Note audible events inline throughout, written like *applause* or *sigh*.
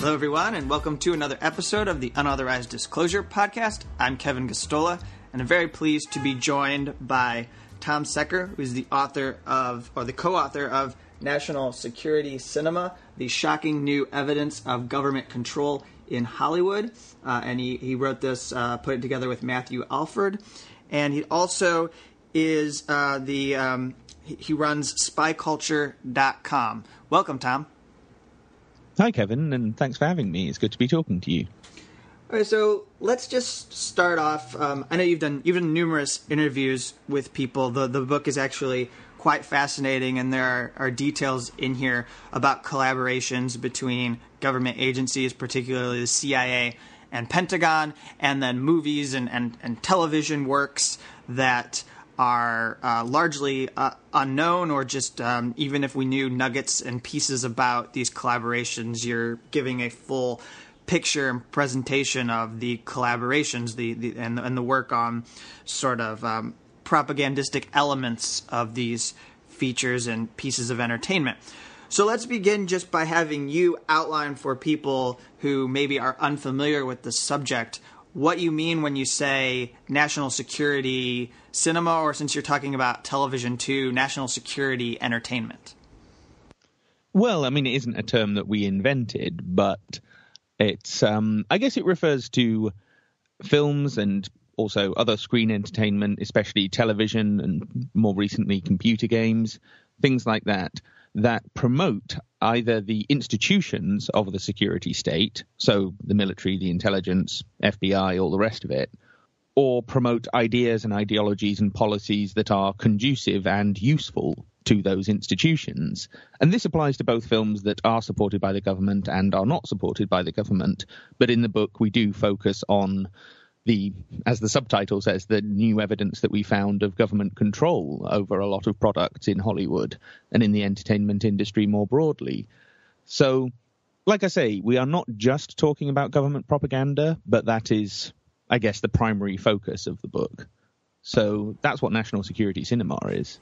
Hello, everyone, and welcome to another episode of the Unauthorized Disclosure Podcast. I'm Kevin Gosztola, and I'm very pleased to be joined by Tom Secker, who's the author of, or the co author of National Security Cinema The Shocking New Evidence of Government Control in Hollywood. Uh, and he, he wrote this, uh, put it together with Matthew Alford. And he also is uh, the, um, he, he runs spyculture.com. Welcome, Tom. Hi, Kevin, and thanks for having me. It's good to be talking to you. All right, so let's just start off. Um, I know you've done you've done numerous interviews with people. The the book is actually quite fascinating, and there are, are details in here about collaborations between government agencies, particularly the CIA and Pentagon, and then movies and, and, and television works that are uh, largely uh, unknown, or just um, even if we knew nuggets and pieces about these collaborations, you're giving a full picture and presentation of the collaborations, the, the and, and the work on sort of um, propagandistic elements of these features and pieces of entertainment. So let's begin just by having you outline for people who maybe are unfamiliar with the subject what you mean when you say national security cinema, or since you're talking about television too, national security entertainment? Well, I mean, it isn't a term that we invented, but it's, um, I guess it refers to films and also other screen entertainment, especially television and more recently computer games, things like that, that promote either the institutions of the security state, so the military, the intelligence, FBI, all the rest of it, or promote ideas and ideologies and policies that are conducive and useful to those institutions. And this applies to both films that are supported by the government and are not supported by the government. But in the book, we do focus on the, as the subtitle says, the new evidence that we found of government control over a lot of products in Hollywood and in the entertainment industry more broadly. So, like I say, we are not just talking about government propaganda, but that is, I guess, the primary focus of the book. So that's what national security cinema is.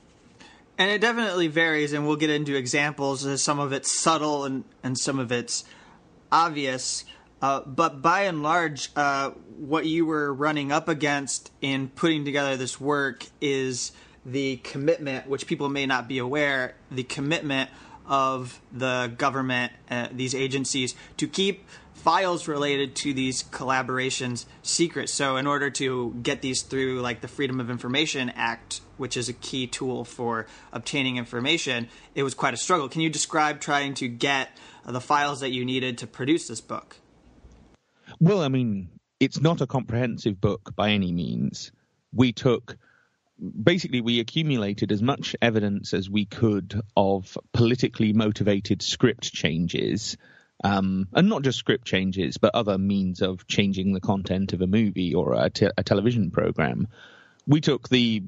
And it definitely varies, and we'll get into examples. Some of it's subtle and, and some of it's obvious. Uh, but by and large, uh, what you were running up against in putting together this work is the commitment, which people may not be aware, the commitment of the government, uh, these agencies, to keep files related to these collaborations secret. So, in order to get these through, like the Freedom of Information Act, which is a key tool for obtaining information, it was quite a struggle. Can you describe trying to get the files that you needed to produce this book? Well, I mean, it's not a comprehensive book by any means. We took basically we accumulated as much evidence as we could of politically motivated script changes um, and not just script changes but other means of changing the content of a movie or a, te- a television program. We took the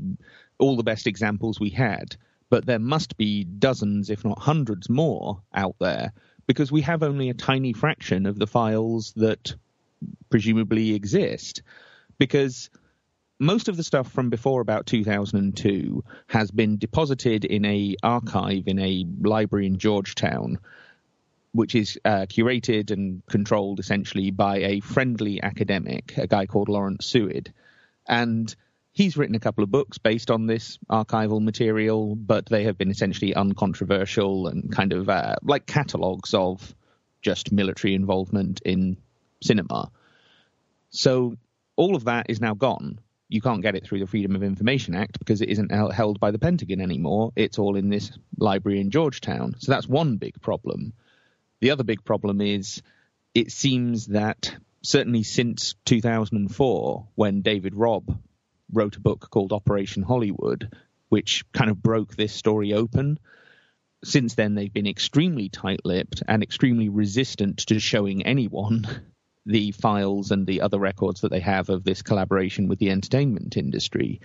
all the best examples we had but there must be dozens if not hundreds more out there because we have only a tiny fraction of the files that presumably exist. Because most of the stuff from before about 2002 has been deposited in a archive in a library in Georgetown which is uh, curated and controlled essentially by a friendly academic, a guy called Lawrence Suid. And he's written a couple of books based on this archival material, but they have been essentially uncontroversial and kind of uh, like catalogues of just military involvement in cinema. So all of that is now gone. You can't get it through the Freedom of Information Act because it isn't held by the Pentagon anymore. It's all in this library in Georgetown. So that's one big problem. The other big problem is it seems that certainly since 2004, when David Robb wrote a book called Operation Hollywood, which kind of broke this story open, since then they've been extremely tight lipped and extremely resistant to showing anyone *laughs* the files and the other records that they have of this collaboration with the entertainment industry.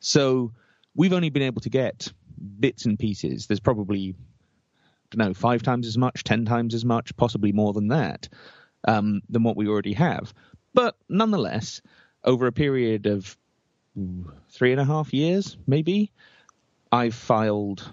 So we've only been able to get bits and pieces. There's probably, know, five times as much, ten times as much, possibly more than that, um, than what we already have. But nonetheless, over a period of three and a half years, maybe, I've filed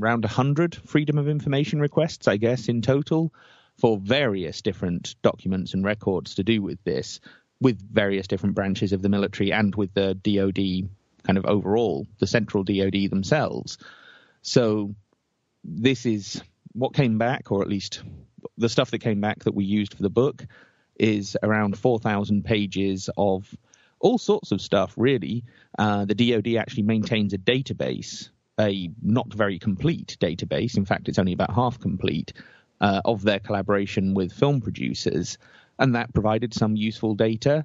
around 100 Freedom of Information requests, I guess, in total for various different documents and records to do with this, with various different branches of the military and with the DoD kind of overall, the central DoD themselves. So this is what came back, or at least the stuff that came back that we used for the book, is around 4,000 pages of all sorts of stuff, really. Uh, the DoD actually maintains a database, a not very complete database. In fact, it's only about half complete uh, of their collaboration with film producers, and that provided some useful data.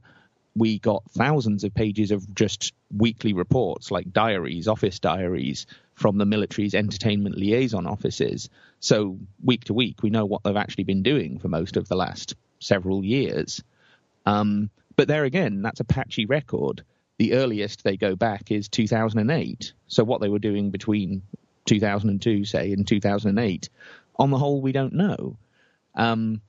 We got thousands of pages of just weekly reports, like diaries, office diaries from the military's entertainment liaison offices. So, week to week, we know what they've actually been doing for most of the last several years. Um, but there again, that's a patchy record. The earliest they go back is 2008. So, what they were doing between 2002, say, and 2008 on the whole, we don't know. Um,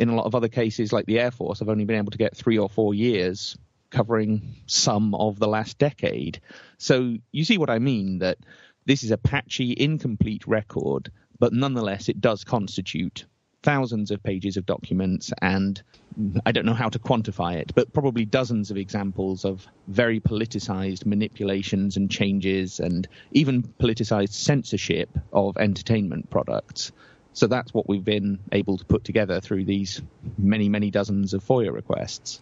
in a lot of other cases, like the Air Force, I've only been able to get three or four years covering some of the last decade. So you see what I mean that this is a patchy, incomplete record, but nonetheless, it does constitute thousands of pages of documents and I don't know how to quantify it, but probably dozens of examples of very politicized manipulations and changes and even politicized censorship of entertainment products. So that's what we've been able to put together through these many, many dozens of FOIA requests.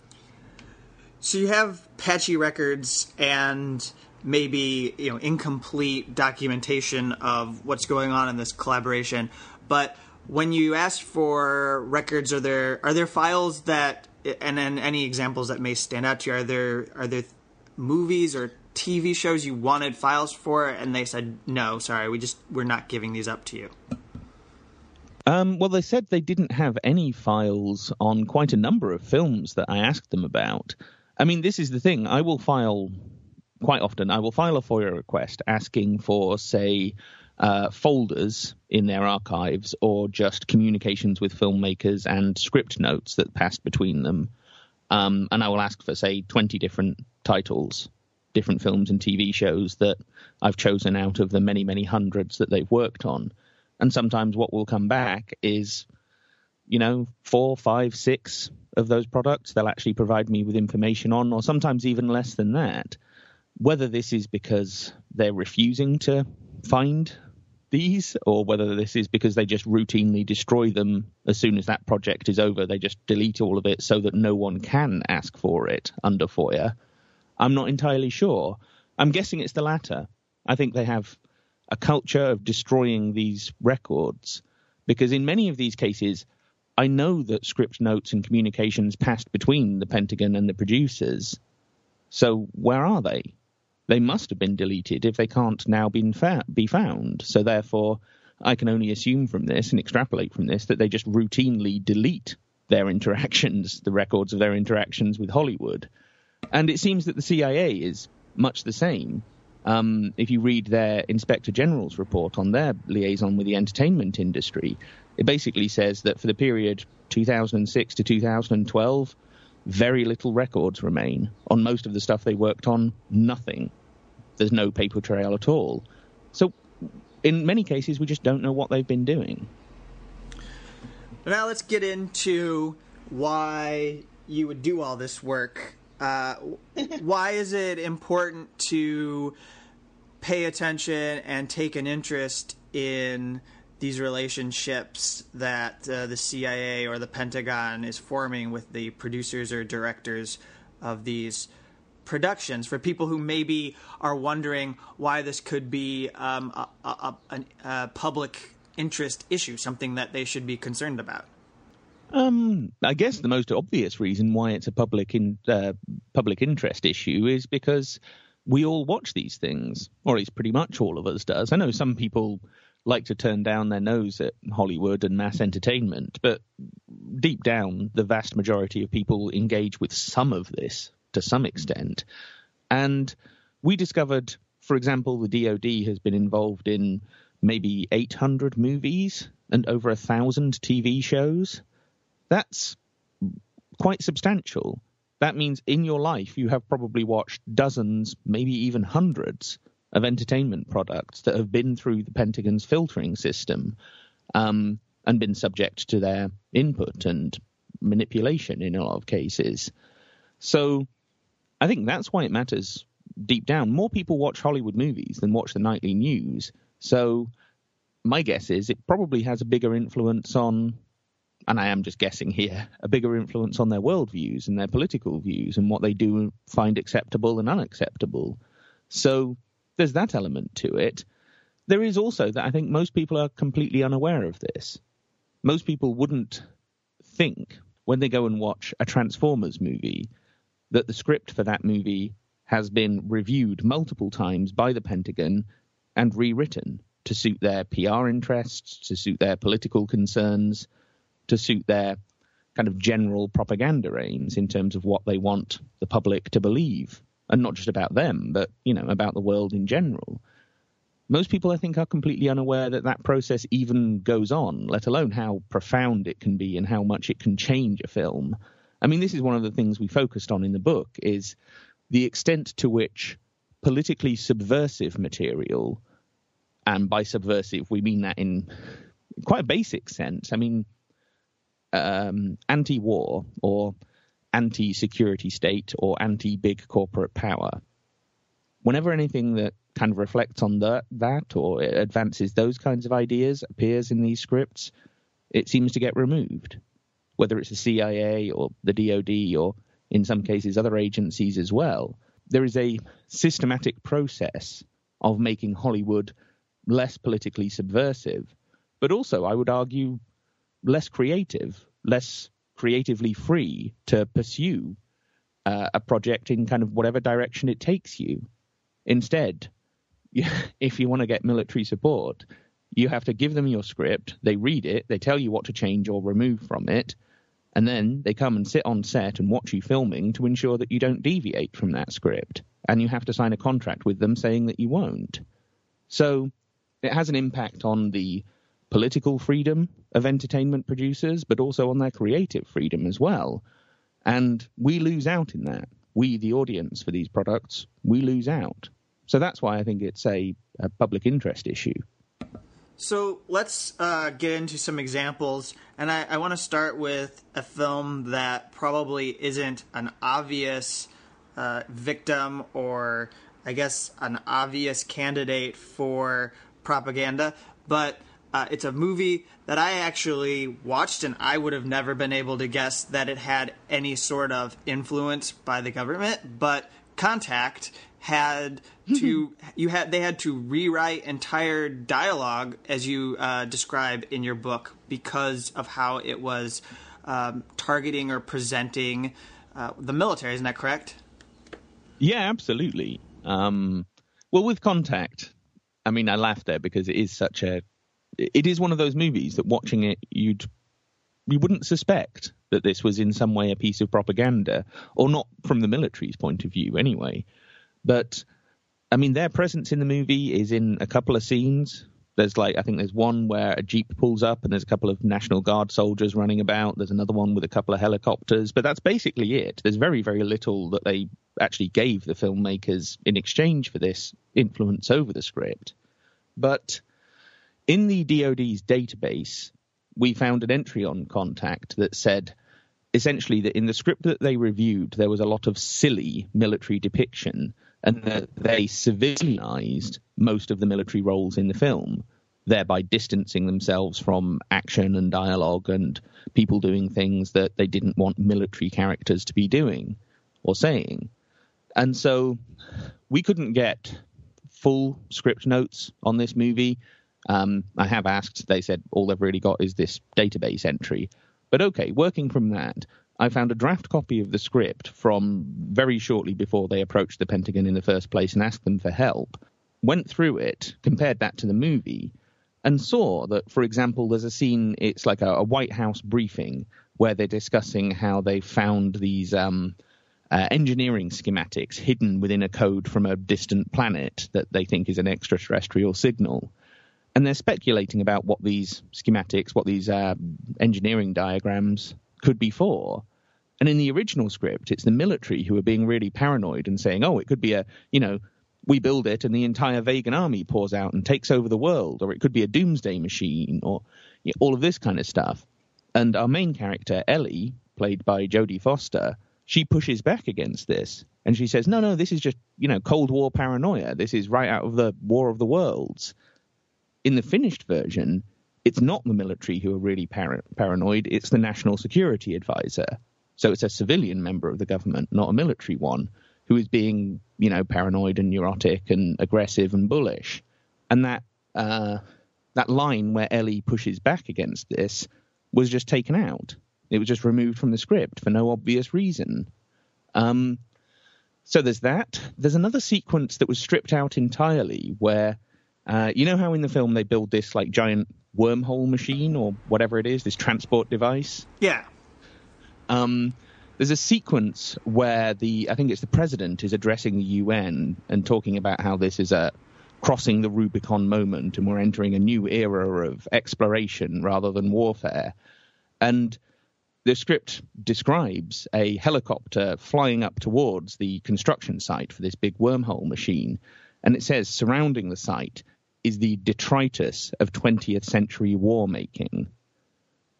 So you have patchy records and maybe you know incomplete documentation of what's going on in this collaboration, but when you ask for records, are there are there files that and then any examples that may stand out to you? Are there are there movies or TV shows you wanted files for, and they said no, sorry, we just we're not giving these up to you. Um, well, they said they didn't have any files on quite a number of films that I asked them about. I mean, this is the thing. I will file quite often. I will file a FOIA request asking for, say, uh, folders in their archives or just communications with filmmakers and script notes that passed between them. Um, and I will ask for, say, 20 different titles, different films and TV shows that I've chosen out of the many, many hundreds that they've worked on. And sometimes what will come back is, you know, four, five, six of those products they'll actually provide me with information on, or sometimes even less than that. Whether this is because they're refusing to find these, or whether this is because they just routinely destroy them as soon as that project is over, they just delete all of it so that no one can ask for it under FOIA. I'm not entirely sure. I'm guessing it's the latter. I think they have a culture of destroying these records because in many of these cases, I know that script notes and communications passed between the Pentagon and the producers. So where are they? They must have been deleted if they can't now be, fa- be found. So therefore, I can only assume from this and extrapolate from this that they just routinely delete their interactions, the records of their interactions with Hollywood. And it seems that the CIA is much the same. Um, if you read their Inspector General's report on their liaison with the entertainment industry, it basically says that for the period 2006 to 2012, very little records remain. On most of the stuff they worked on, nothing. There's no paper trail at all. So, in many cases, we just don't know what they've been doing. Now, let's get into why you would do all this work. Uh, *laughs* why is it important to pay attention and take an interest in these relationships that uh, the CIA or the Pentagon is forming with the producers or directors of these productions for people who maybe are wondering why this could be um, a, a, a, a, public interest issue, something that they should be concerned about? Um, I guess the most obvious reason why it's a public in, uh, public interest issue is because we all watch these things, or at least pretty much all of us does. I know some people like to turn down their nose at Hollywood and mass entertainment, but deep down, the vast majority of people engage with some of this to some extent. And we discovered, for example, the DoD has been involved in maybe 800 movies and over a thousand TV shows. That's quite substantial that means in your life you have probably watched dozens, maybe even hundreds of entertainment products that have been through the Pentagon's filtering system. Um, and been subject to their input and manipulation in a lot of cases. So I think that's why it matters deep down. More people watch Hollywood movies than watch the nightly news. So my guess is it probably has a bigger influence on, and I am just guessing here, a bigger influence on their worldviews and their political views and what they do find acceptable and unacceptable. So there's that element to it. There is also that I think most people are completely unaware of this. Most people wouldn't think when they go and watch a Transformers movie that the script for that movie has been reviewed multiple times by the Pentagon and rewritten to suit their PR interests, to suit their political concerns, to suit their kind of general propaganda aims in terms of what they want the public to believe. And not just about them, but, you know, about the world in general. Most people, I think, are completely unaware that that process even goes on, let alone how profound it can be and how much it can change a film. I mean, this is one of the things we focused on in the book is the extent to which politically subversive material, and by subversive we mean that in quite a basic sense. I mean, um, anti-war or anti-security state or anti-big corporate power. Whenever anything that kind of reflects on that, that or advances those kinds of ideas appears in these scripts, it seems to get removed. Whether it's the CIA or the DoD or in some cases other agencies as well. There is a systematic process of making Hollywood less politically subversive, but also, I would argue, less creative, less creatively free to pursue uh, a project in kind of whatever direction it takes you. Instead, *laughs* if you want to get military support, you have to give them your script, they read it, they tell you what to change or remove from it, and then they come and sit on set and watch you filming to ensure that you don't deviate from that script. And you have to sign a contract with them saying that you won't. So it has an impact on the political freedom of entertainment producers, but also on their creative freedom as well. And we lose out in that. We, the audience for these products, we lose out. So that's why I think it's a, a public interest issue. So let's uh, get into some examples, and I, I want to start with a film that probably isn't an obvious uh, victim or, I guess, an obvious candidate for propaganda, but uh, it's a movie that I actually watched, and I would have never been able to guess that it had any sort of influence by the government. But Contact had *laughs* to you had they had to rewrite entire dialogue as you uh, describe in your book because of how it was um, targeting or presenting uh, the military. Isn't that correct? Yeah, absolutely. Um, well, with Contact, I mean, I laugh there because it is such a it is one of those movies that watching it you'd you wouldn't suspect that this was in some way a piece of propaganda, or not from the military's point of view, anyway. But I mean, their presence in the movie is in a couple of scenes. There's like I think there's one where a jeep pulls up and there's a couple of National Guard soldiers running about. There's another one with a couple of helicopters, but that's basically it. There's very very little that they actually gave the filmmakers in exchange for this influence over the script. But in the DoD's database, we found an entry on Contact that said essentially that in the script that they reviewed, there was a lot of silly military depiction and that they civilianized most of the military roles in the film, thereby distancing themselves from action and dialogue and people doing things that they didn't want military characters to be doing or saying. And so we couldn't get full script notes on this movie. Um, I have asked, they said all they've really got is this database entry. But okay, working from that, I found a draft copy of the script from very shortly before they approached the Pentagon in the first place and asked them for help. Went through it, compared that to the movie, and saw that, for example, there's a scene, it's like a, a White House briefing where they're discussing how they found these um, uh, engineering schematics hidden within a code from a distant planet that they think is an extraterrestrial signal. And they're speculating about what these schematics, what these uh, engineering diagrams could be for. And in the original script, it's the military who are being really paranoid and saying, "Oh, it could be a, you know, we build it and the entire Vegan army pours out and takes over the world, or it could be a doomsday machine, or you know, all of this kind of stuff. And our main character, Ellie, played by Jodie Foster, she pushes back against this. And she says, no, no, this is just, you know, Cold War paranoia. This is right out of the War of the Worlds. In the finished version, it's not the military who are really par- paranoid, it's the National Security Advisor. So it's a civilian member of the government, not a military one, who is being, you know, paranoid and neurotic and aggressive and bullish. And that uh, that line where Ellie pushes back against this was just taken out. It was just removed from the script for no obvious reason. Um, so there's that. There's another sequence that was stripped out entirely where, uh, you know how in the film they build this like giant wormhole machine or whatever it is, this transport device? Yeah. Um, there's a sequence where the I think it's the president is addressing the UN and talking about how this is a crossing the Rubicon moment and we're entering a new era of exploration rather than warfare. And the script describes a helicopter flying up towards the construction site for this big wormhole machine. And it says surrounding the site is the detritus of 20th century war making.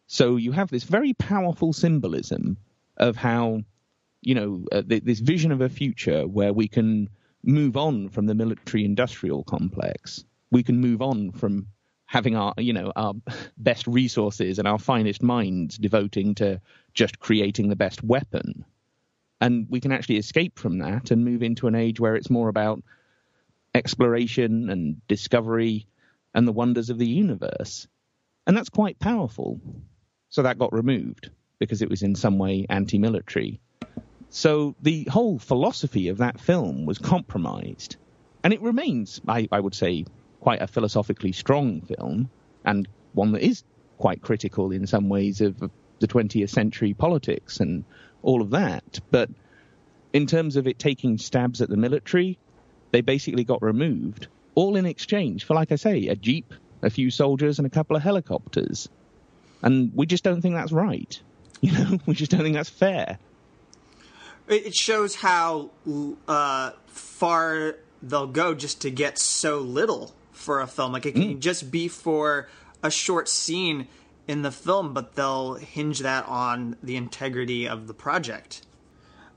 So you have this very powerful symbolism of how, you know, uh, th- this vision of a future where we can move on from the military industrial complex. We can move on from having our, you know, our *laughs* best resources and our finest minds devoting to just creating the best weapon. And we can actually escape from that and move into an age where it's more about exploration and discovery and the wonders of the universe. And that's quite powerful. So that got removed because it was in some way anti military. So the whole philosophy of that film was compromised. And it remains, I, I, would say, quite a philosophically strong film and one that is quite critical in some ways of the 20th century politics and all of that. But in terms of it taking stabs at the military, they basically got removed, all in exchange for, like I say, a jeep, a few soldiers, and a couple of helicopters. And we just don't think that's right. *laughs* You know, we just don't think that's fair. It shows how uh, far they'll go just to get so little for a film. Like it can mm. just be for a short scene in the film, but they'll hinge that on the integrity of the project.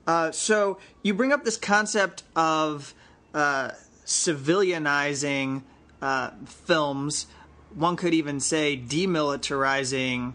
Uh, so you bring up this concept of uh, civilianizing uh, films. One could even say demilitarizing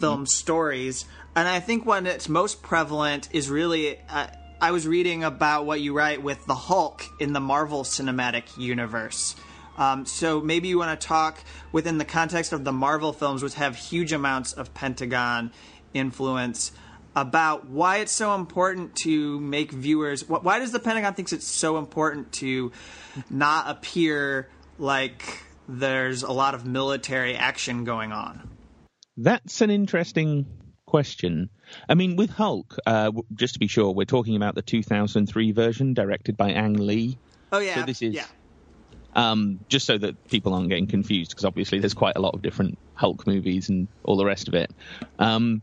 film mm. stories. And I think when it's most prevalent is really. Uh, I was reading about what you write with the Hulk in the Marvel Cinematic Universe. Um, so maybe you want to talk within the context of the Marvel films, which have huge amounts of Pentagon influence, about why it's so important to make viewers. Why does the Pentagon thinks it's so important to not appear like there's a lot of military action going on? That's an interesting question. I mean, with Hulk, uh, just to be sure, we're talking about the 2003 version directed by Ang Lee. Oh yeah. So this is yeah. um, just so that people aren't getting confused, because obviously there's quite a lot of different Hulk movies and all the rest of it. Um,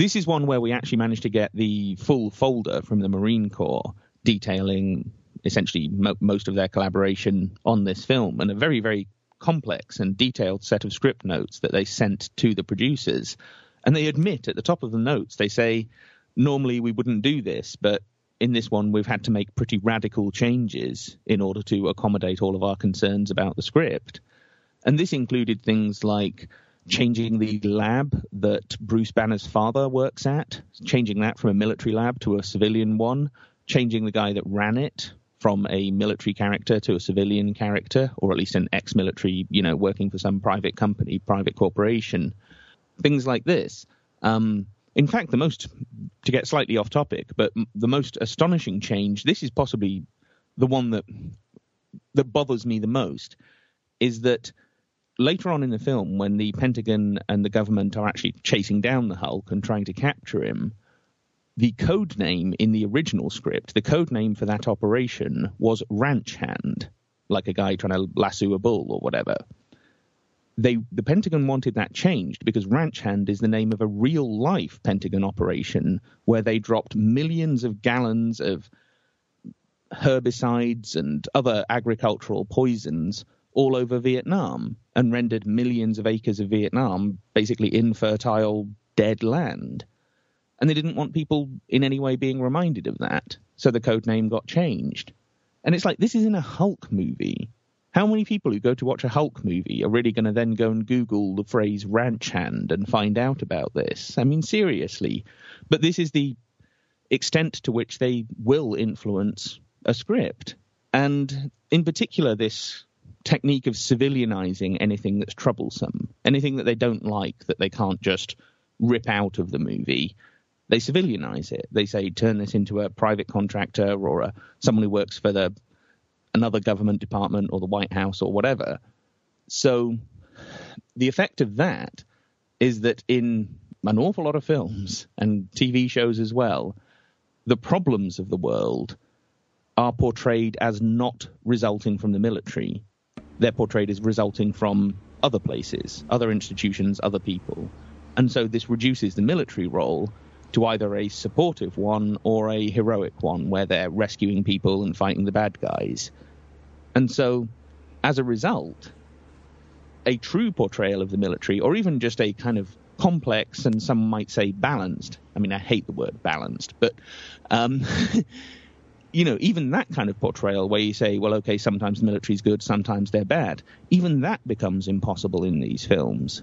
this is one where we actually managed to get the full folder from the Marine Corps detailing essentially mo- most of their collaboration on this film, and a very very complex and detailed set of script notes that they sent to the producers and they admit at the top of the notes, they say, normally we wouldn't do this, but in this one we've had to make pretty radical changes in order to accommodate all of our concerns about the script. And this included things like changing the lab that Bruce Banner's father works at, changing that from a military lab to a civilian one, changing the guy that ran it from a military character to a civilian character, or at least an ex-military, you know, working for some private company, private corporation things like this. Um, in fact, the most, to get slightly off topic, but the most astonishing change, this is possibly the one that that bothers me the most, is that later on in the film, when the Pentagon and the government are actually chasing down the Hulk and trying to capture him, the code name in the original script, the code name for that operation was Ranch Hand, like a guy trying to lasso a bull or whatever. They the Pentagon wanted that changed because Ranch Hand is the name of a real life Pentagon operation where they dropped millions of gallons of herbicides and other agricultural poisons all over Vietnam and rendered millions of acres of Vietnam basically infertile, dead land. And they didn't want people in any way being reminded of that. So the code name got changed. And it's like, this is in a Hulk movie. How many people who go to watch a Hulk movie are really going to then go and Google the phrase ranch hand and find out about this? I mean, seriously. But this is the extent to which they will influence a script. And in particular, this technique of civilianizing anything that's troublesome, anything that they don't like that they can't just rip out of the movie. They civilianize it. They say turn this into a private contractor or a, someone who works for the another government department or the White House or whatever. So the effect of that is that in an awful lot of films and TV shows as well, the problems of the world are portrayed as not resulting from the military. They're portrayed as resulting from other places, other institutions, other people. And so this reduces the military role to either a supportive one or a heroic one where they're rescuing people and fighting the bad guys. And so, as a result, a true portrayal of the military, or even just a kind of complex and some might say balanced. I mean, I hate the word balanced, but um, *laughs* you know, even that kind of portrayal where you say, well, okay, sometimes the military's good, sometimes they're bad, even that becomes impossible in these films.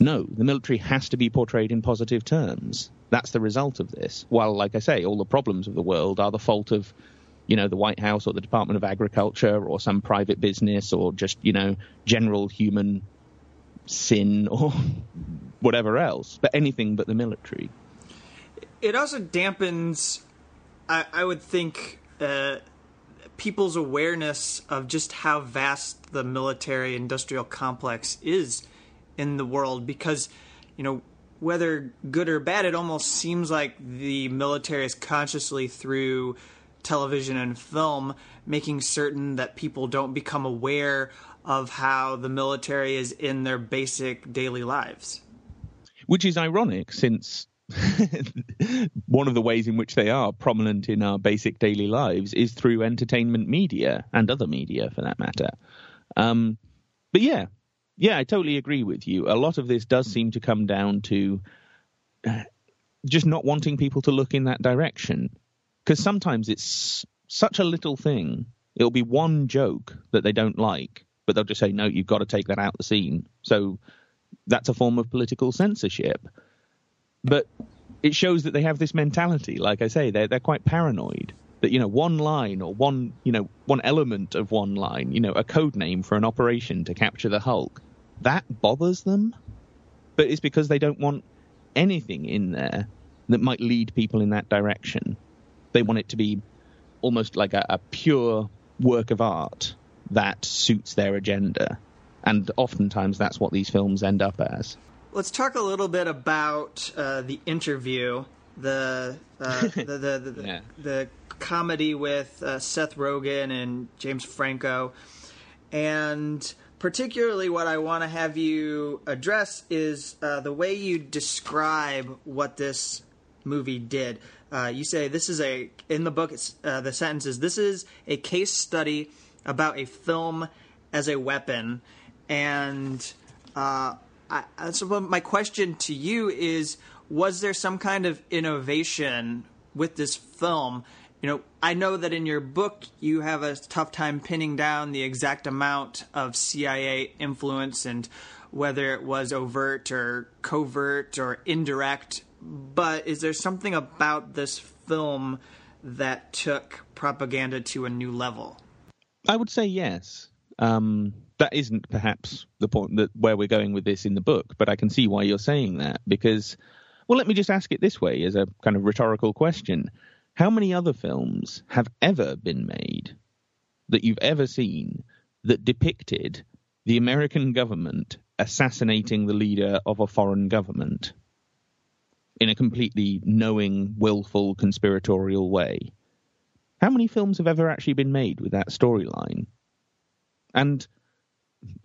No, the military has to be portrayed in positive terms. That's the result of this. While, like I say, all the problems of the world are the fault of, you know, the White House or the Department of Agriculture or some private business or just, you know, general human sin or *laughs* whatever else, but anything but the military. It also dampens, I, I would think, uh, people's awareness of just how vast the military industrial complex is in the world because, you know, whether good or bad, it almost seems like the military is consciously through television and film making certain that people don't become aware of how the military is in their basic daily lives. Which is ironic since *laughs* one of the ways in which they are prominent in our basic daily lives is through entertainment media and other media for that matter. Um, but yeah, yeah, I totally agree with you. A lot of this does seem to come down to uh, just not wanting people to look in that direction. Because sometimes it's such a little thing. It'll be one joke that they don't like, but they'll just say, no, you've got to take that out the scene. So that's a form of political censorship. But it shows that they have this mentality. Like I say, they're, they're quite paranoid that you know one line or one you know one element of one line, you know, a code name for an operation to capture the Hulk, that bothers them. But it's because they don't want anything in there that might lead people in that direction. They want it to be almost like a, a pure work of art that suits their agenda. And oftentimes that's what these films end up as. Let's talk a little bit about uh, the interview, the uh, *laughs* the, the, the, yeah. the, comedy with uh, Seth Rogen and James Franco. And particularly, what I want to have you address is uh, the way you describe what this movie did. Uh, you say this is a in the book. It's, uh, the sentence is this is a case study about a film as a weapon, and uh, I, so my question to you is: Was there some kind of innovation with this film? You know, I know that in your book you have a tough time pinning down the exact amount of CIA influence and whether it was overt or covert or indirect. But is there something about this film that took propaganda to a new level? I would say yes. Um, that isn't perhaps the point that where we're going with this in the book, but I can see why you're saying that because, well, let me just ask it this way as a kind of rhetorical question: How many other films have ever been made that you've ever seen that depicted the American government assassinating the leader of a foreign government in a completely knowing, willful, conspiratorial way? How many films have ever actually been made with that storyline? And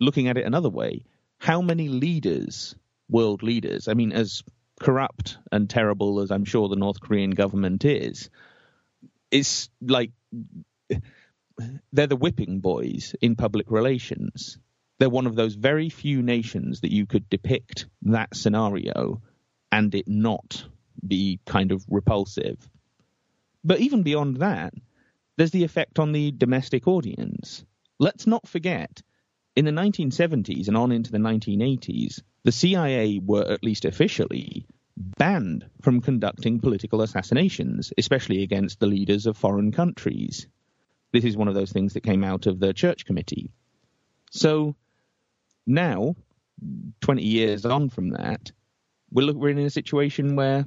looking at it another way, how many leaders, world leaders, I mean, as corrupt and terrible as I'm sure the North Korean government is, it's like they're the whipping boys in public relations. They're one of those very few nations that you could depict that scenario and it not be kind of repulsive. But even beyond that, there's the effect on the domestic audience. Let's not forget, in the 1970s and on into the 1980s, the CIA were, at least officially, banned from conducting political assassinations, especially against the leaders of foreign countries. This is one of those things that came out of the Church Committee. So now, 20 years on from that, we're, in a situation where,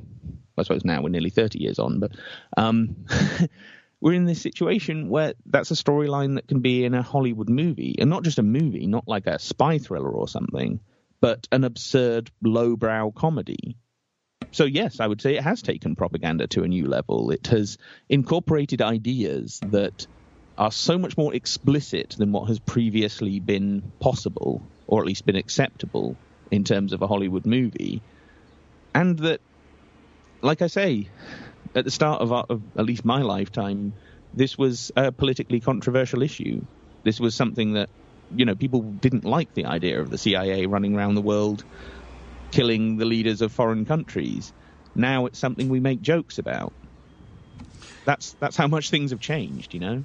I suppose now we're nearly 30 years on, but um, *laughs* we're in this situation where that's a storyline that can be in a Hollywood movie, and not just a movie, not like a spy thriller or something, but an absurd lowbrow comedy so, yes, I would say it has taken propaganda to a new level. It has incorporated ideas that are so much more explicit than what has previously been possible, or at least been acceptable in terms of a Hollywood movie. And that, like I say, at the start of, our, of at least my lifetime, this was a politically controversial issue. This was something that, you know, people didn't like the idea of the CIA running around the world killing the leaders of foreign countries. Now it's something we make jokes about. That's that's how much things have changed, you know.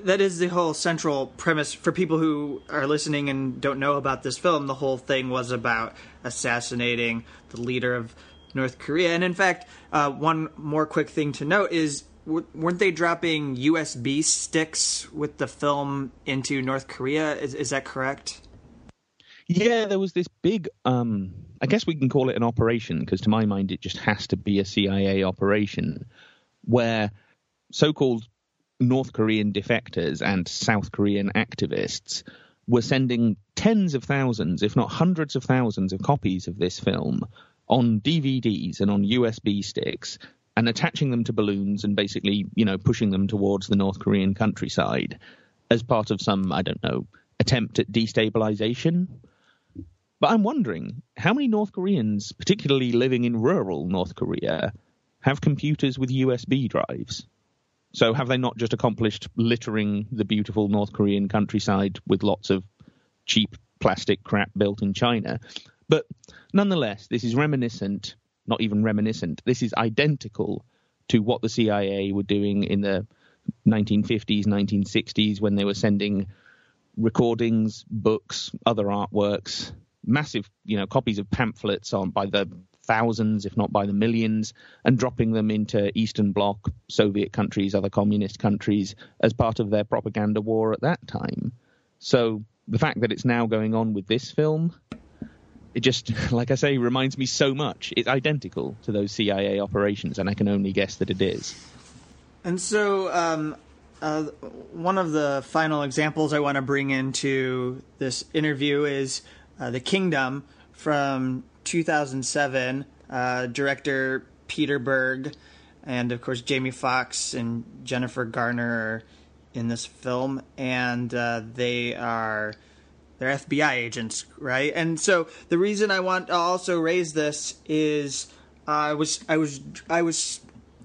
That is the whole central premise for people who are listening and don't know about this film. The whole thing was about assassinating the leader of North Korea. And in fact, uh, one more quick thing to note is weren't they dropping USB sticks with the film into North Korea? Is, is that correct? Yeah, there was this big. Um, I guess we can call it an operation because, to my mind, it just has to be a CIA operation where so-called North Korean defectors and South Korean activists were sending tens of thousands, if not hundreds of thousands, of copies of this film on DVDs and on USB sticks and attaching them to balloons and basically, you know, pushing them towards the North Korean countryside as part of some, I don't know, attempt at destabilization but I'm wondering how many North Koreans, particularly living in rural North Korea, have computers with USB drives? So have they not just accomplished littering the beautiful North Korean countryside with lots of cheap plastic crap built in China? But nonetheless, this is reminiscent, not even reminiscent, this is identical to what the CIA were doing in the 1950s, 1960s when they were sending recordings, books, other artworks massive, you know, copies of pamphlets on by the thousands, if not by the millions, and dropping them into Eastern Bloc, Soviet countries, other communist countries as part of their propaganda war at that time. So the fact that it's now going on with this film, it just, *laughs* like I say, reminds me so much. It's identical to those CIA operations, and I can only guess that it is. And so, um, uh, one of the final examples I want to bring into this interview is uh, The Kingdom from 2007. Uh, director Peter Berg, and of course Jamie Foxx and Jennifer Garner are in this film, and uh, they are they're FBI agents, right? And so the reason I want to also raise this is I was I was I was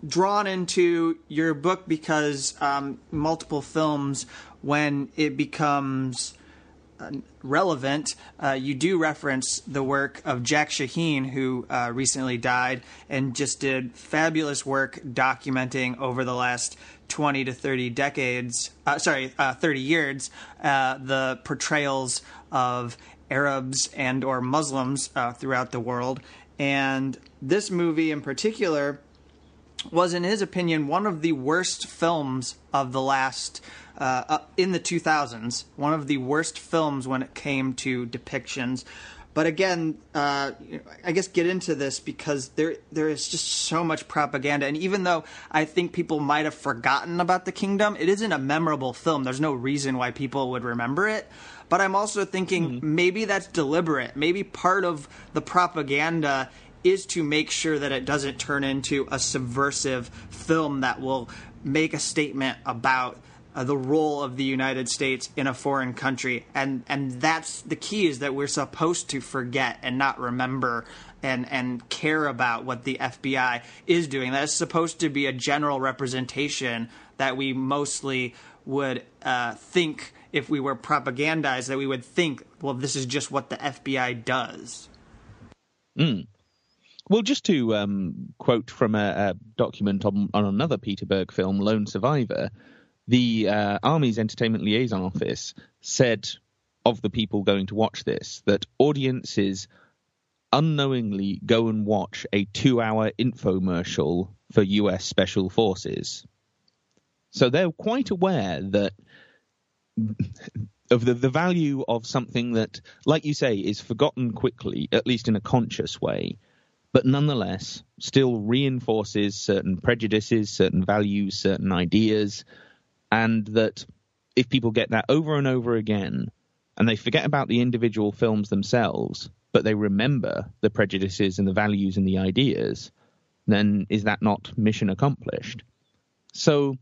drawn into your book because um, multiple films when it becomes relevant, uh, you do reference the work of Jack Shaheen, who uh, recently died and just did fabulous work documenting over the last 20 to 30 decades, uh, sorry, uh, 30 years, uh, the portrayals of Arabs and or Muslims uh, throughout the world. And this movie in particular was, in his opinion, one of the worst films of the last uh, in the 2000s, one of the worst films when it came to depictions. But again, uh, I guess get into this because there there is just so much propaganda, and even though I think people might have forgotten about the kingdom, it isn't a memorable film. There's no reason why people would remember it. But I'm also thinking mm-hmm. maybe that's deliberate. Maybe part of the propaganda is to make sure that it doesn't turn into a subversive film that will make a statement about uh, the role of the United States in a foreign country, and and that's the key is that we're supposed to forget and not remember and and care about what the FBI is doing. That's supposed to be a general representation that we mostly would uh, think if we were propagandized that we would think, well, this is just what the FBI does. Mm. Well, just to um, quote from a, a document on, on, another Peter Berg film, Lone Survivor, the uh, Army's Entertainment Liaison Office said of the people going to watch this that audiences unknowingly go and watch a two hour infomercial for US Special Forces. So they're quite aware that of the, the value of something that, like you say, is forgotten quickly, at least in a conscious way, but nonetheless still reinforces certain prejudices, certain values, certain ideas, and that if people get that over and over again, and they forget about the individual films themselves, but they remember the prejudices and the values and the ideas, then is that not mission accomplished? So,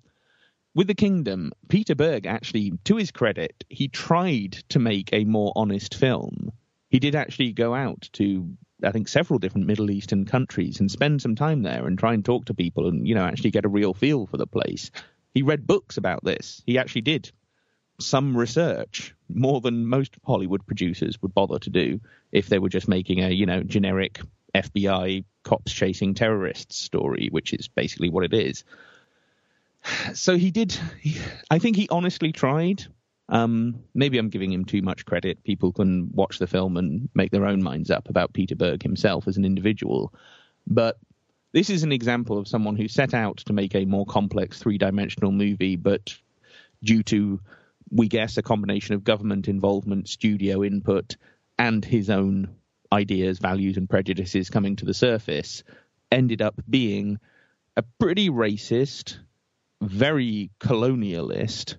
with The Kingdom, Peter Berg actually, to his credit, he tried to make a more honest film. He did actually go out to, I think, several different Middle Eastern countries and spend some time there and try and talk to people and, you know, actually get a real feel for the place. He read books about this. He actually did some research more than most Hollywood producers would bother to do if they were just making a you know generic FBI cops chasing terrorists story, which is basically what it is. So he did. I think he honestly tried. Um, maybe I'm giving him too much credit. People can watch the film and make their own minds up about Peter Berg himself as an individual. But this is an example of someone who set out to make a more complex three dimensional movie, but due to we guess, a combination of government involvement, studio input, and his own ideas, values, and prejudices coming to the surface, ended up being a pretty racist, very colonialist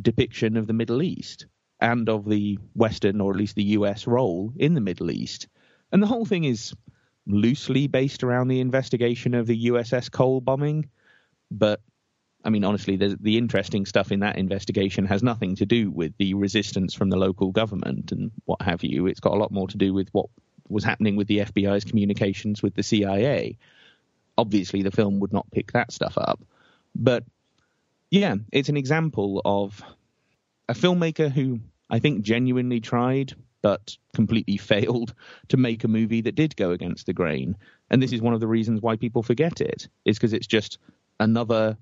depiction of the Middle East and of the Western, or at least the US, role in the Middle East. And the whole thing is loosely based around the investigation of the USS Cole bombing, but I mean, honestly, the interesting stuff in that investigation has nothing to do with the resistance from the local government and what have you. It's got a lot more to do with what was happening with the FBI's communications with the CIA. Obviously, the film would not pick that stuff up. But yeah, it's an example of a filmmaker who I think genuinely tried but completely *laughs* failed to make a movie that did go against the grain. And this is one of the reasons why people forget it, is because it's just another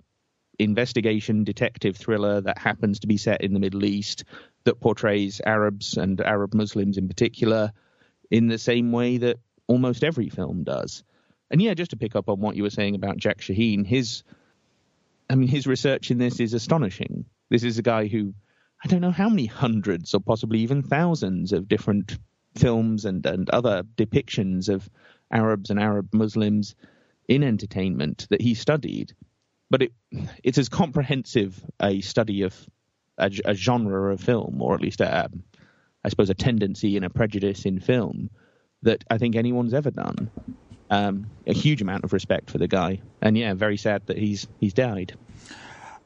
investigation detective thriller that happens to be set in the Middle East that portrays Arabs and Arab Muslims in particular in the same way that almost every film does. And yeah, just to pick up on what you were saying about Jack Shaheen, his I mean his research in this is astonishing. This is a guy who I don't know how many hundreds or possibly even thousands of different films and, and other depictions of Arabs and Arab Muslims in entertainment that he studied but it it's as comprehensive a study of a, a genre of film, or at least a, I suppose a tendency and a prejudice in film that I think anyone's ever done. Um, a huge amount of respect for the guy, and yeah, very sad that he's he's died.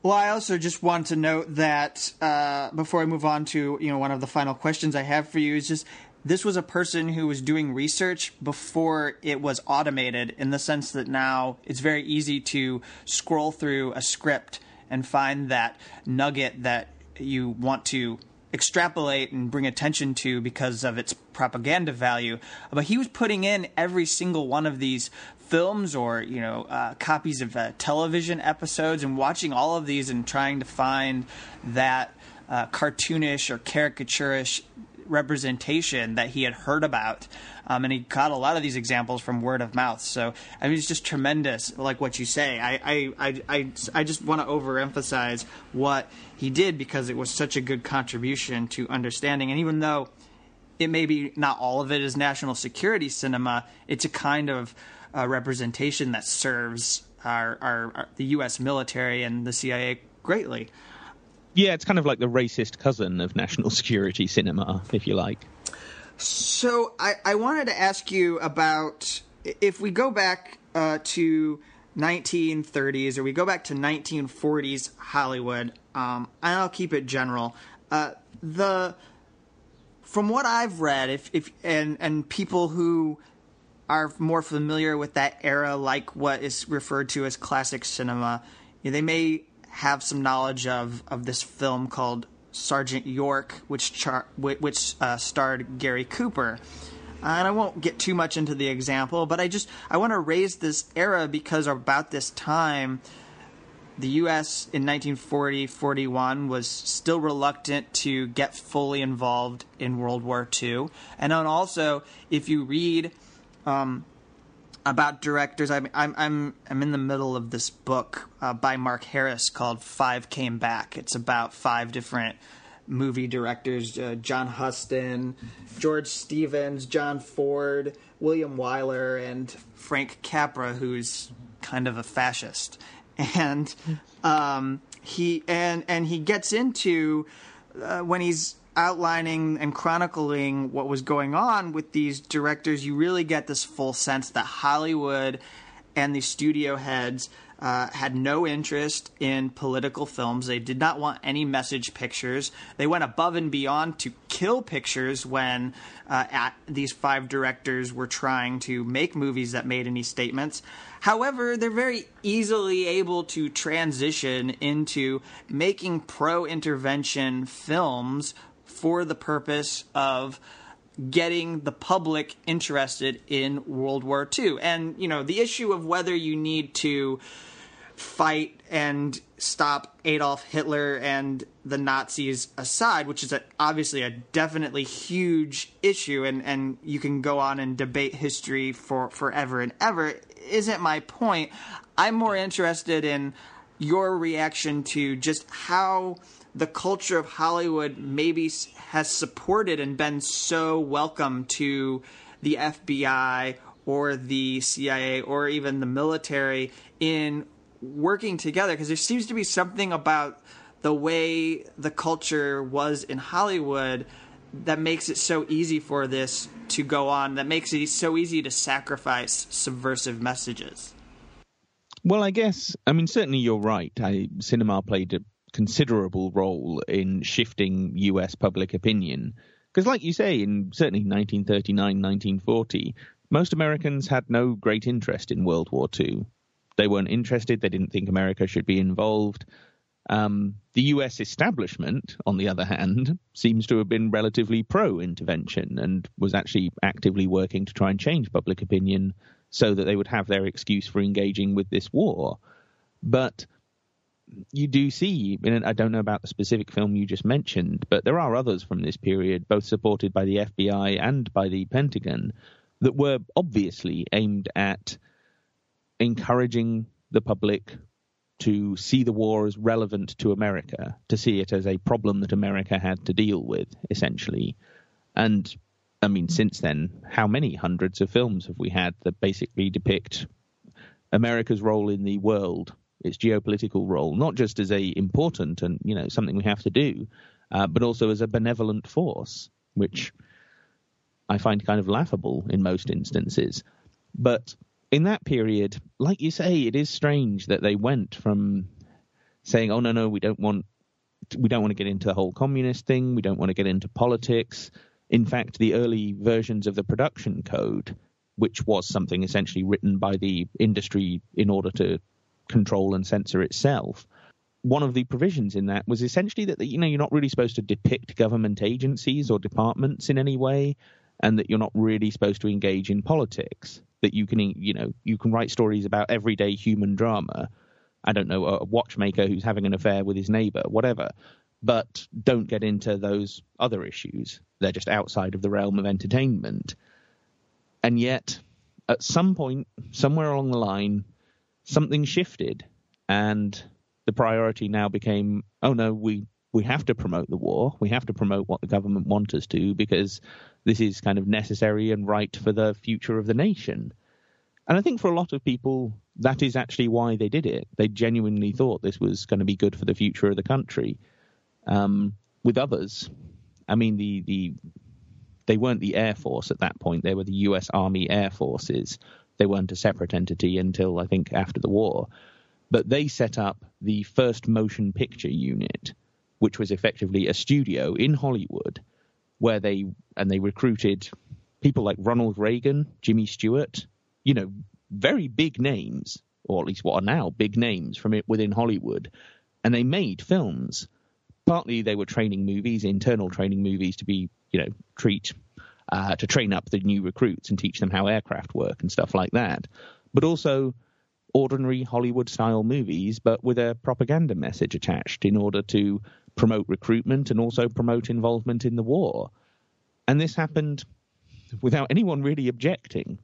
Well, I also just want to note that uh, before I move on to you know one of the final questions I have for you is just this was a person who was doing research before it was automated in the sense that now it's very easy to scroll through a script and find that nugget that you want to extrapolate and bring attention to because of its propaganda value. But he was putting in every single one of these films or you know uh, copies of uh, television episodes and watching all of these and trying to find that uh, cartoonish or caricaturish representation that he had heard about. Um, and he got a lot of these examples from word of mouth. So I mean, it's just tremendous, like what you say. I I I I, I just want to overemphasize what he did because it was such a good contribution to understanding. And even though it may be not all of it is national security cinema, it's a kind of uh, representation that serves our, our, our the U.S. military and the CIA greatly. Yeah, it's kind of like the racist cousin of national *laughs* security cinema, if you like. So I, I wanted to ask you about if we go back uh, to 1930s or we go back to 1940s Hollywood, um, and I'll keep it general. Uh, the from what I've read, if if and and people who are more familiar with that era, like what is referred to as classic cinema, they may have some knowledge of of this film called Sergeant York, which char- which uh, starred Gary Cooper. And I won't get too much into the example, but I just I want to raise this era because about this time, the U.S. in 1940-41 was still reluctant to get fully involved in World War II, and then also if you read um, about directors, I'm I'm I'm I'm in the middle of this book uh, by Mark Harris called Five Came Back. It's about five different movie directors: uh, John Huston, George Stevens, John Ford, William Wyler, and Frank Capra, who's kind of a fascist. And um, he and and he gets into uh, when he's outlining and chronicling what was going on with these directors, you really get this full sense that Hollywood and the studio heads uh, had no interest in political films. They did not want any message pictures. They went above and beyond to kill pictures when uh, at these five directors were trying to make movies that made any statements. However, they're very easily able to transition into making pro intervention films for the purpose of getting the public interested in World War II. And, you know, the issue of whether you need to fight and stop Adolf Hitler and the Nazis aside, which is a, obviously a definitely huge issue, and, and you can go on and debate history for forever and ever, isn't my point. I'm more interested in your reaction to just how the culture of Hollywood maybe has supported and been so welcome to the FBI or the CIA or even the military in working together because there seems to be something about the way the culture was in Hollywood that makes it so easy for this to go on that makes it so easy to sacrifice subversive messages. Well, I guess I mean certainly you're right. I, cinema played a considerable role in shifting US public opinion. Because, like you say, in certainly 1939, 1940, most Americans had no great interest in World War II. They weren't interested, they didn't think America should be involved. Um, the US establishment, on the other hand, seems to have been relatively pro intervention and was actually actively working to try and change public opinion so that they would have their excuse for engaging with this war. But you do see, and I don't know about the specific film you just mentioned, but there are others from this period, both supported by the FBI and by the Pentagon, that were obviously aimed at encouraging the public to see the war as relevant to America, to see it as a problem that America had to deal with, essentially. And I mean, since then, how many hundreds of films have we had that basically depict America's role in the world its geopolitical role, not just as a important and you know something we have to do, uh, but also as a benevolent force, which I find kind of laughable in most instances. But in that period, like you say, it is strange that they went from saying, "Oh no, no, we don't want." We don't want to get into the whole communist thing. We don't want to get into politics. In fact, the early versions of the production code, which was something essentially written by the industry in order to control and censor itself. One of the provisions in that was essentially that you know you're not really supposed to depict government agencies or departments in any way, and that you're not really supposed to engage in politics. That you can you know you can write stories about everyday human drama. I don't know a watchmaker who's having an affair with his neighbor, whatever. But don't get into those other issues. They're just outside of the realm of entertainment. And yet, at some point, somewhere along the line, something shifted and the priority now became oh no we we have to promote the war. We have to promote what the government want us to because this is kind of necessary and right for the future of the nation. And i think for a lot of people that is actually why they did it. They genuinely thought this was going to be good for the future of the country um, with others. I mean the the they weren't the air force at that point. They were the us army air forces They weren't a separate entity until I think after the war. But they set up the first motion picture unit, which was effectively a studio in Hollywood where they and they recruited people like Ronald Reagan, Jimmy Stewart, you know, very big names, or at least what are now big names from it within Hollywood, and they made films. Partly they were training movies, internal training movies to be, you know, treat uh, to train up the new recruits and teach them how aircraft work and stuff like that. But also ordinary Hollywood style movies, but with a propaganda message attached in order to promote recruitment and also promote involvement in the war. And this happened without anyone really objecting.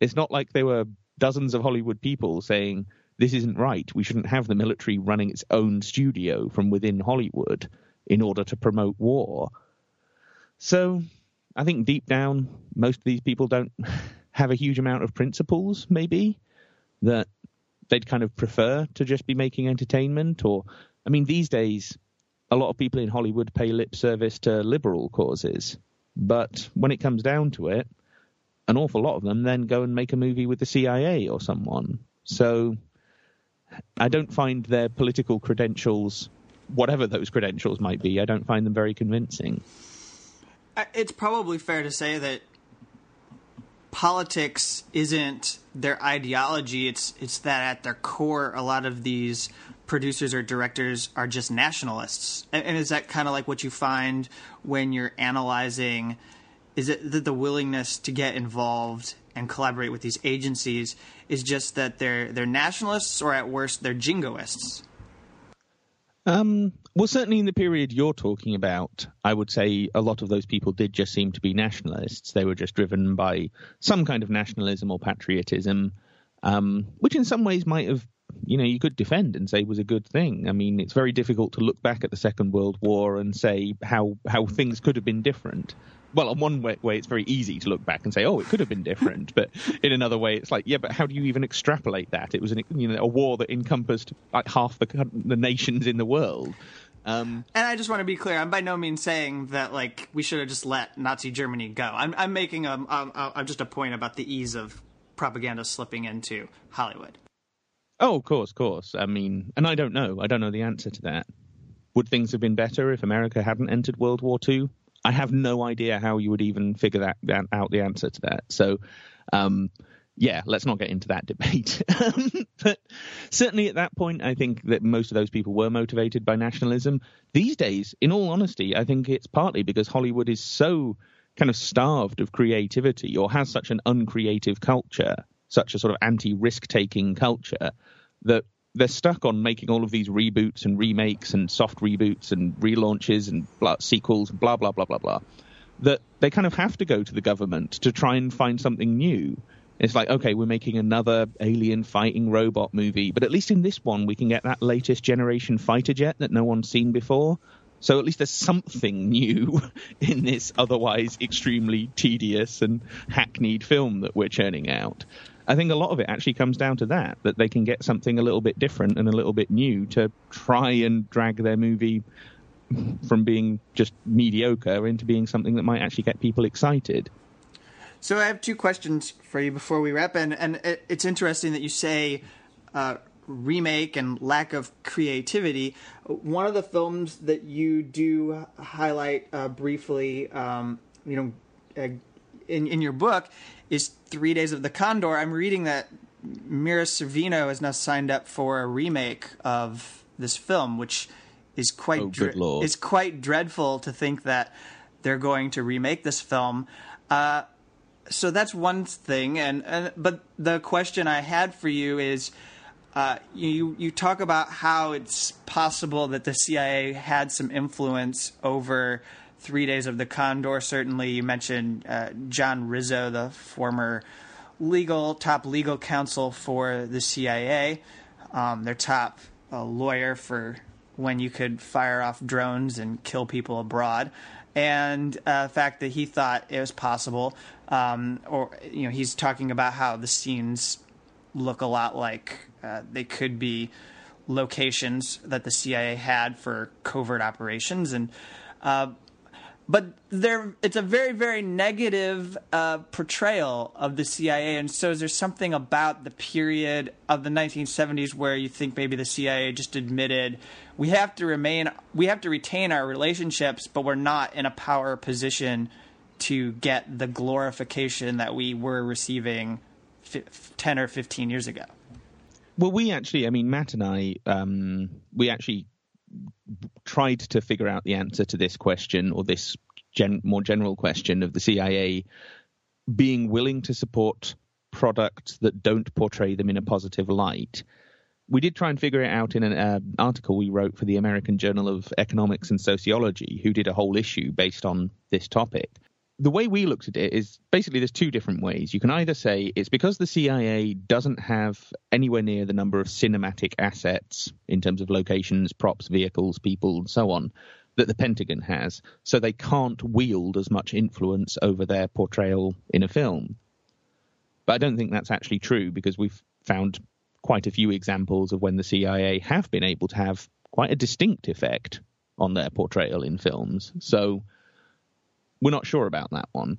It's not like there were dozens of Hollywood people saying, this isn't right. We shouldn't have the military running its own studio from within Hollywood in order to promote war. So I think deep down, most of these people don't have a huge amount of principles, maybe, that they'd kind of prefer to just be making entertainment. Or, I mean, these days, a lot of people in Hollywood pay lip service to liberal causes. But when it comes down to it, an awful lot of them then go and make a movie with the CIA or someone. So I don't find their political credentials, whatever those credentials might be, I don't find them very convincing. It's probably fair to say that politics isn't their ideology. It's it's that at their core, a lot of these producers or directors are just nationalists. And, and is that kind of like what you find when you're analyzing? Is it that the willingness to get involved and collaborate with these agencies is just that they're they're nationalists, or at worst they're jingoists? Um, well, certainly in the period you're talking about, I would say a lot of those people did just seem to be nationalists. They were just driven by some kind of nationalism or patriotism, um, which in some ways might have, you know, you could defend and say was a good thing. I mean, it's very difficult to look back at the Second World War and say how how things could have been different well, on one way, way, it's very easy to look back and say, oh, it could have been different. but in another way, it's like, yeah, but how do you even extrapolate that? It was an, you know, a war that encompassed like half the, the nations in the world. Um, and I just want to be clear. I'm by no means saying that like we should have just let Nazi Germany go. I'm, I'm making a, a, a just a point about the ease of propaganda slipping into Hollywood. Oh, of course, of course. I mean, and I don't know. I don't know the answer to that. Would things have been better if America hadn't entered World War II? I have no idea how you would even figure that, that out the answer to that. So, um, yeah, let's not get into that debate. *laughs* but certainly at that point, I think that most of those people were motivated by nationalism. These days, in all honesty, I think it's partly because Hollywood is so kind of starved of creativity or has such an uncreative culture, such a sort of anti risk taking culture, that they're stuck on making all of these reboots and remakes and soft reboots and relaunches and blah, sequels, blah blah blah blah blah. That they kind of have to go to the government to try and find something new. It's like, okay, we're making another alien fighting robot movie, but at least in this one we can get that latest generation fighter jet that no one's seen before. So at least there's something *laughs* new *laughs* in this otherwise extremely tedious and hackneyed film that we're churning out. I think a lot of it actually comes down to that that they can get something a little bit different and a little bit new to try and drag their movie from being just mediocre into being something that might actually get people excited. So I have two questions for you before we wrap, and and it's interesting that you say uh, remake and lack of creativity. One of the films that you do highlight uh, briefly, um, you know, uh, in in your book is Three Days of the Condor. I'm reading that Mira Sorvino has now signed up for a remake of this film, which is quite oh, dre- is quite dreadful to think that they're going to remake this film. Uh, so that's one thing, and, and but the question I had for you is. Uh, you you talk about how it's possible that the CIA had some influence over Three Days of the Condor. Certainly, you mentioned uh, John Rizzo, the former legal top legal counsel for the CIA, um, their top uh, lawyer for when you could fire off drones and kill people abroad, and uh, the fact that he thought it was possible, um, or you know, he's talking about how the scenes look a lot like uh, they could be locations that the CIA had for covert operations, and uh, but there it's a very very negative uh, portrayal of the CIA and so is there something about the period of the 1970s where you think maybe the CIA just admitted we have to remain we have to retain our relationships but we're not in a power position to get the glorification that we were receiving 10 or 15 years ago well we actually i mean matt and i um, we actually tried to figure out the answer to this question or this gen- more general question of the CIA being willing to support products that don't portray them in a positive light. We did try and figure it out in an uh, article we wrote for the American Journal of Economics and Sociology, who did a whole issue based on this topic. The way we looked at it is basically there's two different ways. You can either say it's because the CIA doesn't have anywhere near the number of cinematic assets in terms of locations, props, vehicles, people, and so on that the Pentagon has, so they can't wield as much influence over their portrayal in a film. But I don't think that's actually true because we've found quite a few examples of when the CIA have been able to have quite a distinct effect on their portrayal in films. So we're not sure about that one.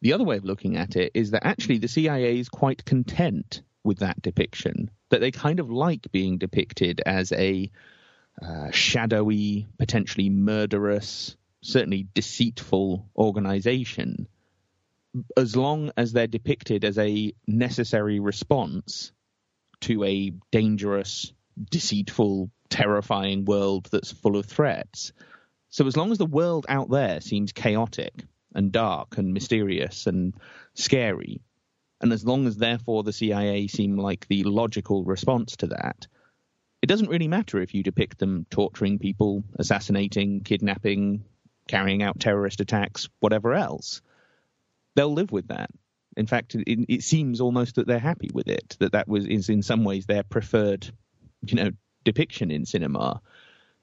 The other way of looking at it is that actually the CIA is quite content with that depiction, that they kind of like being depicted as a uh, shadowy, potentially murderous, certainly deceitful organization, as long as they're depicted as a necessary response to a dangerous, deceitful, terrifying world that's full of threats. So as long as the world out there seems chaotic and dark and mysterious and scary, and as long as therefore the CIA seem like the logical response to that, it doesn't really matter if you depict them torturing people, assassinating, kidnapping, carrying out terrorist attacks, whatever else. They'll live with that. In fact, it, it seems almost that they're happy with it. That that was is in some ways their preferred, you know, depiction in cinema.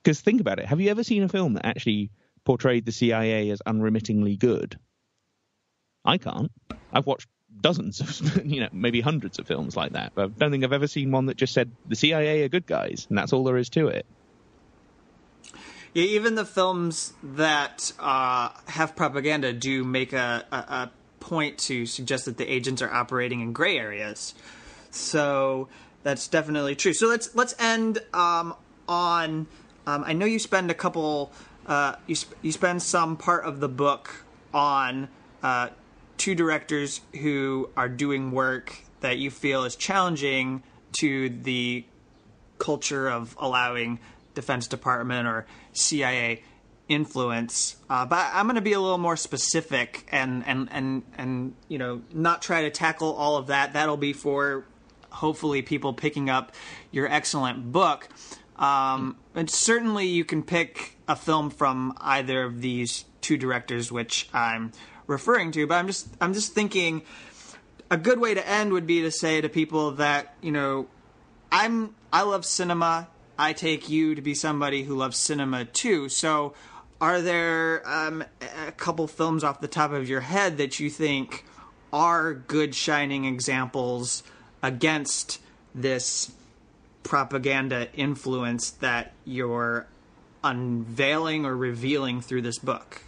Because think about it: have you ever seen a film that actually portrayed the CIA as unremittingly good? I can't. I've watched dozens of, *laughs* you know, maybe hundreds of films like that. But I don't think I've ever seen one that just said the CIA are good guys, and that's all there is to it. Yeah, even the films that uh, have propaganda do make a, a, a, point to suggest that the agents are operating in gray areas. So that's definitely true. So let's let's end um, on. Um, I know you spend a couple. Uh, you sp- you spend some part of the book on uh, two directors who are doing work that you feel is challenging to the culture of allowing Defense Department or CIA influence. Uh, but I'm going to be a little more specific and and and and you know not try to tackle all of that. That'll be for hopefully people picking up your excellent book. Um, and certainly you can pick a film from either of these two directors, which I'm referring to. But I'm just I'm just thinking a good way to end would be to say to people that you know I'm I love cinema. I take you to be somebody who loves cinema too. So, are there um, a couple films off the top of your head that you think are good shining examples against this propaganda influence that you're unveiling or revealing through this book?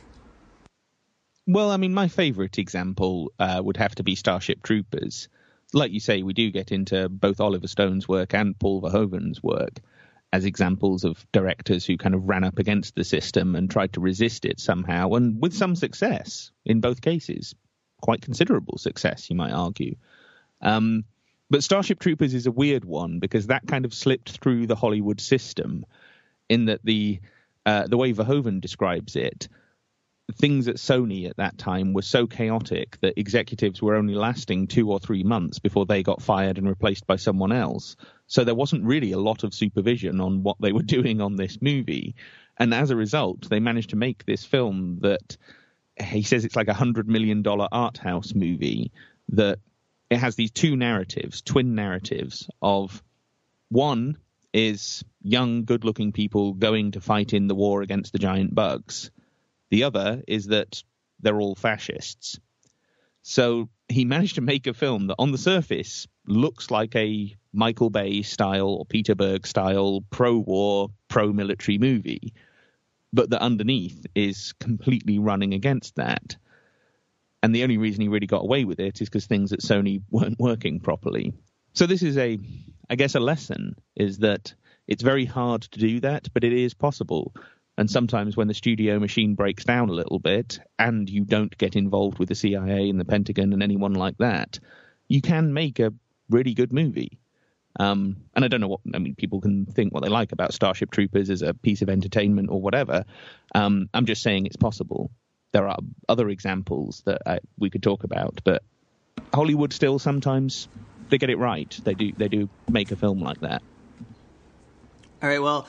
Well, I mean, my favourite example uh, would have to be Starship Troopers. Like you say, we do get into both Oliver Stone's work and Paul Verhoeven's work as examples of directors who kind of ran up against the system and tried to resist it somehow, and with some success in both cases. Quite considerable success, you might argue. Um, but Starship Troopers is a weird one because that kind of slipped through the Hollywood system in that the uh, the way Verhoeven describes it things at Sony at that time were so chaotic that executives were only lasting two or three months before they got fired and replaced by someone else. So there wasn't really a lot of supervision on what they were *laughs* doing on this movie. And as a result, they managed to make this film that he says it's like a hundred million dollar art house movie that it has these two narratives, twin narratives of one is young, good looking people going to fight in the war against the giant bugs the other is that they're all fascists. So he managed to make a film that on the surface looks like a Michael Bay style or Peter Berg style pro war, pro military movie. but that underneath is completely running against that. And the only reason he really got away with it is because things at Sony weren't working properly. So this is a, I guess, a lesson is that it's very hard to do that, but it is possible. And sometimes when the studio machine breaks down a little bit and you don't get involved with the CIA and the Pentagon and anyone like that, you can make a really good movie. Um, and I don't know what I mean. People can think what they like about Starship Troopers as a piece of entertainment or whatever. Um, I'm just saying it's possible. There are other examples that I, we could talk about, but Hollywood still sometimes they get it right. They do they do make a film like that. All right. Well,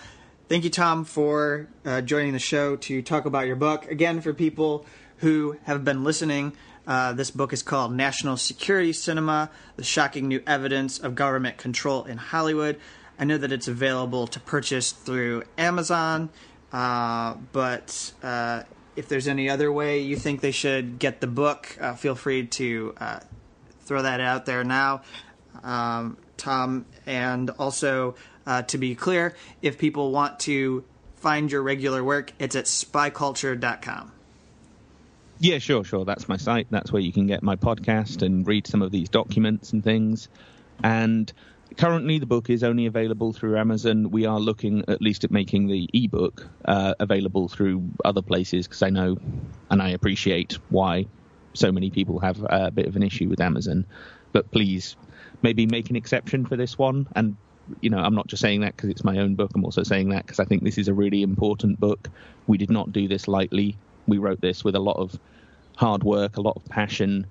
thank you, Tom, for uh, joining the show to talk about your book. Again, for people who have been listening, uh, this book is called National Security Cinema The Shocking New Evidence of Government Control in Hollywood. I know that it's available to purchase through Amazon, uh, but uh, if there's any other way you think they should get the book, uh, feel free to uh, throw that out there now, um, Tom. And also, uh, to be clear, if people want to find your regular work, it's at spyculture.com. Yeah, sure, sure. That's my site. That's where you can get my podcast and read some of these documents and things. And currently, the book is only available through Amazon. We are looking at least at making the ebook uh, available through other places because I know and I appreciate why so many people have a bit of an issue with Amazon. But please, maybe make an exception for this one and you know, I'm not just saying that because it's my own book. I'm also saying that because I think this is a really important book. We did not do this lightly. We wrote this with a lot of hard work, a lot of passion,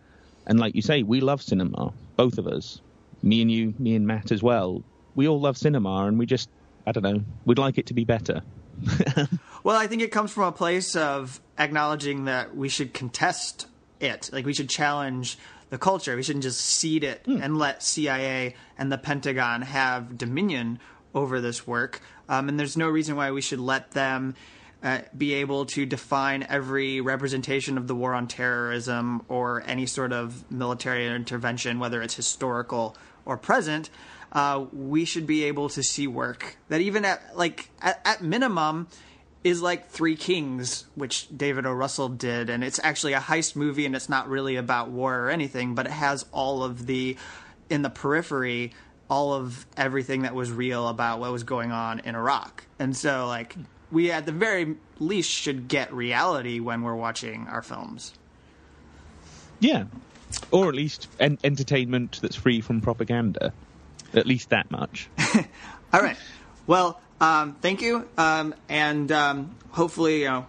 and like you say, we love cinema, both of us. Me and you, me and Matt as well. We all love cinema, and we just, I don't know, we'd like it to be better. *laughs* well, I think it comes from a place of acknowledging that we should contest it. Like we should challenge the culture. We shouldn't just cede it mm. and let CIA and the Pentagon have dominion over this work. Um, and there's no reason why we should let them uh, be able to define every representation of the war on terrorism or any sort of military intervention, whether it's historical or present. Uh, we should be able to see work that even at like at, at minimum is like Three Kings, which David O. Russell did, and it's actually a heist movie, and it's not really about war or anything, but it has all of the in the periphery, all of everything that was real about what was going on in Iraq, and so like we at the very least should get reality when we're watching our films. Yeah, or at least en- entertainment that's free from propaganda. At least that much. *laughs* all right. Well, um, thank you, um, and um, hopefully, you know,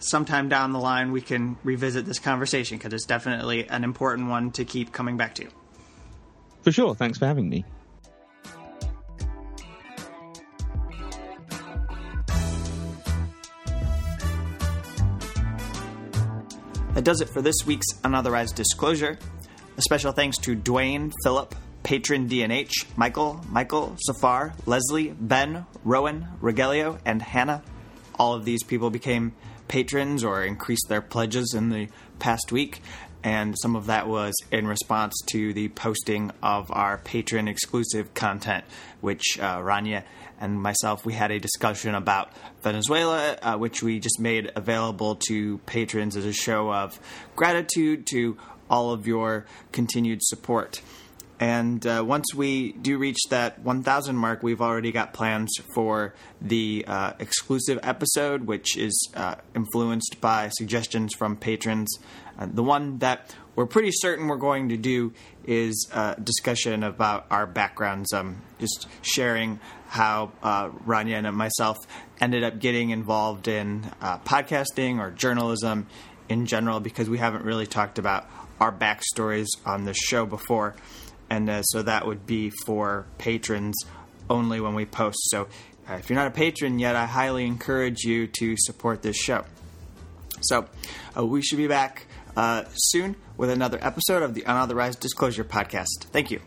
sometime down the line we can revisit this conversation because it's definitely an important one to keep coming back to. For sure. Thanks for having me. That does it for this week's Unauthorized Disclosure. A special thanks to Dwayne, Philip, Patron DNH, Michael, Michael, Safar, Leslie, Ben, Rowan, Rogelio, and Hannah. All of these people became patrons or increased their pledges in the past week, and some of that was in response to the posting of our patron exclusive content, which uh, Rania and myself we had a discussion about Venezuela, uh, which we just made available to patrons as a show of gratitude to all of your continued support. And uh, once we do reach that 1,000 mark, we've already got plans for the uh, exclusive episode, which is uh, influenced by suggestions from patrons. Uh, the one that we're pretty certain we're going to do is a discussion about our backgrounds, um, just sharing how uh, Rania and myself ended up getting involved in uh, podcasting or journalism in general, because we haven't really talked about our backstories on this show before and uh, so that would be for patrons only when we post. So uh, if you're not a patron yet, I highly encourage you to support this show. So uh, we should be back uh, soon with another episode of the Unauthorized Disclosure Podcast. Thank you.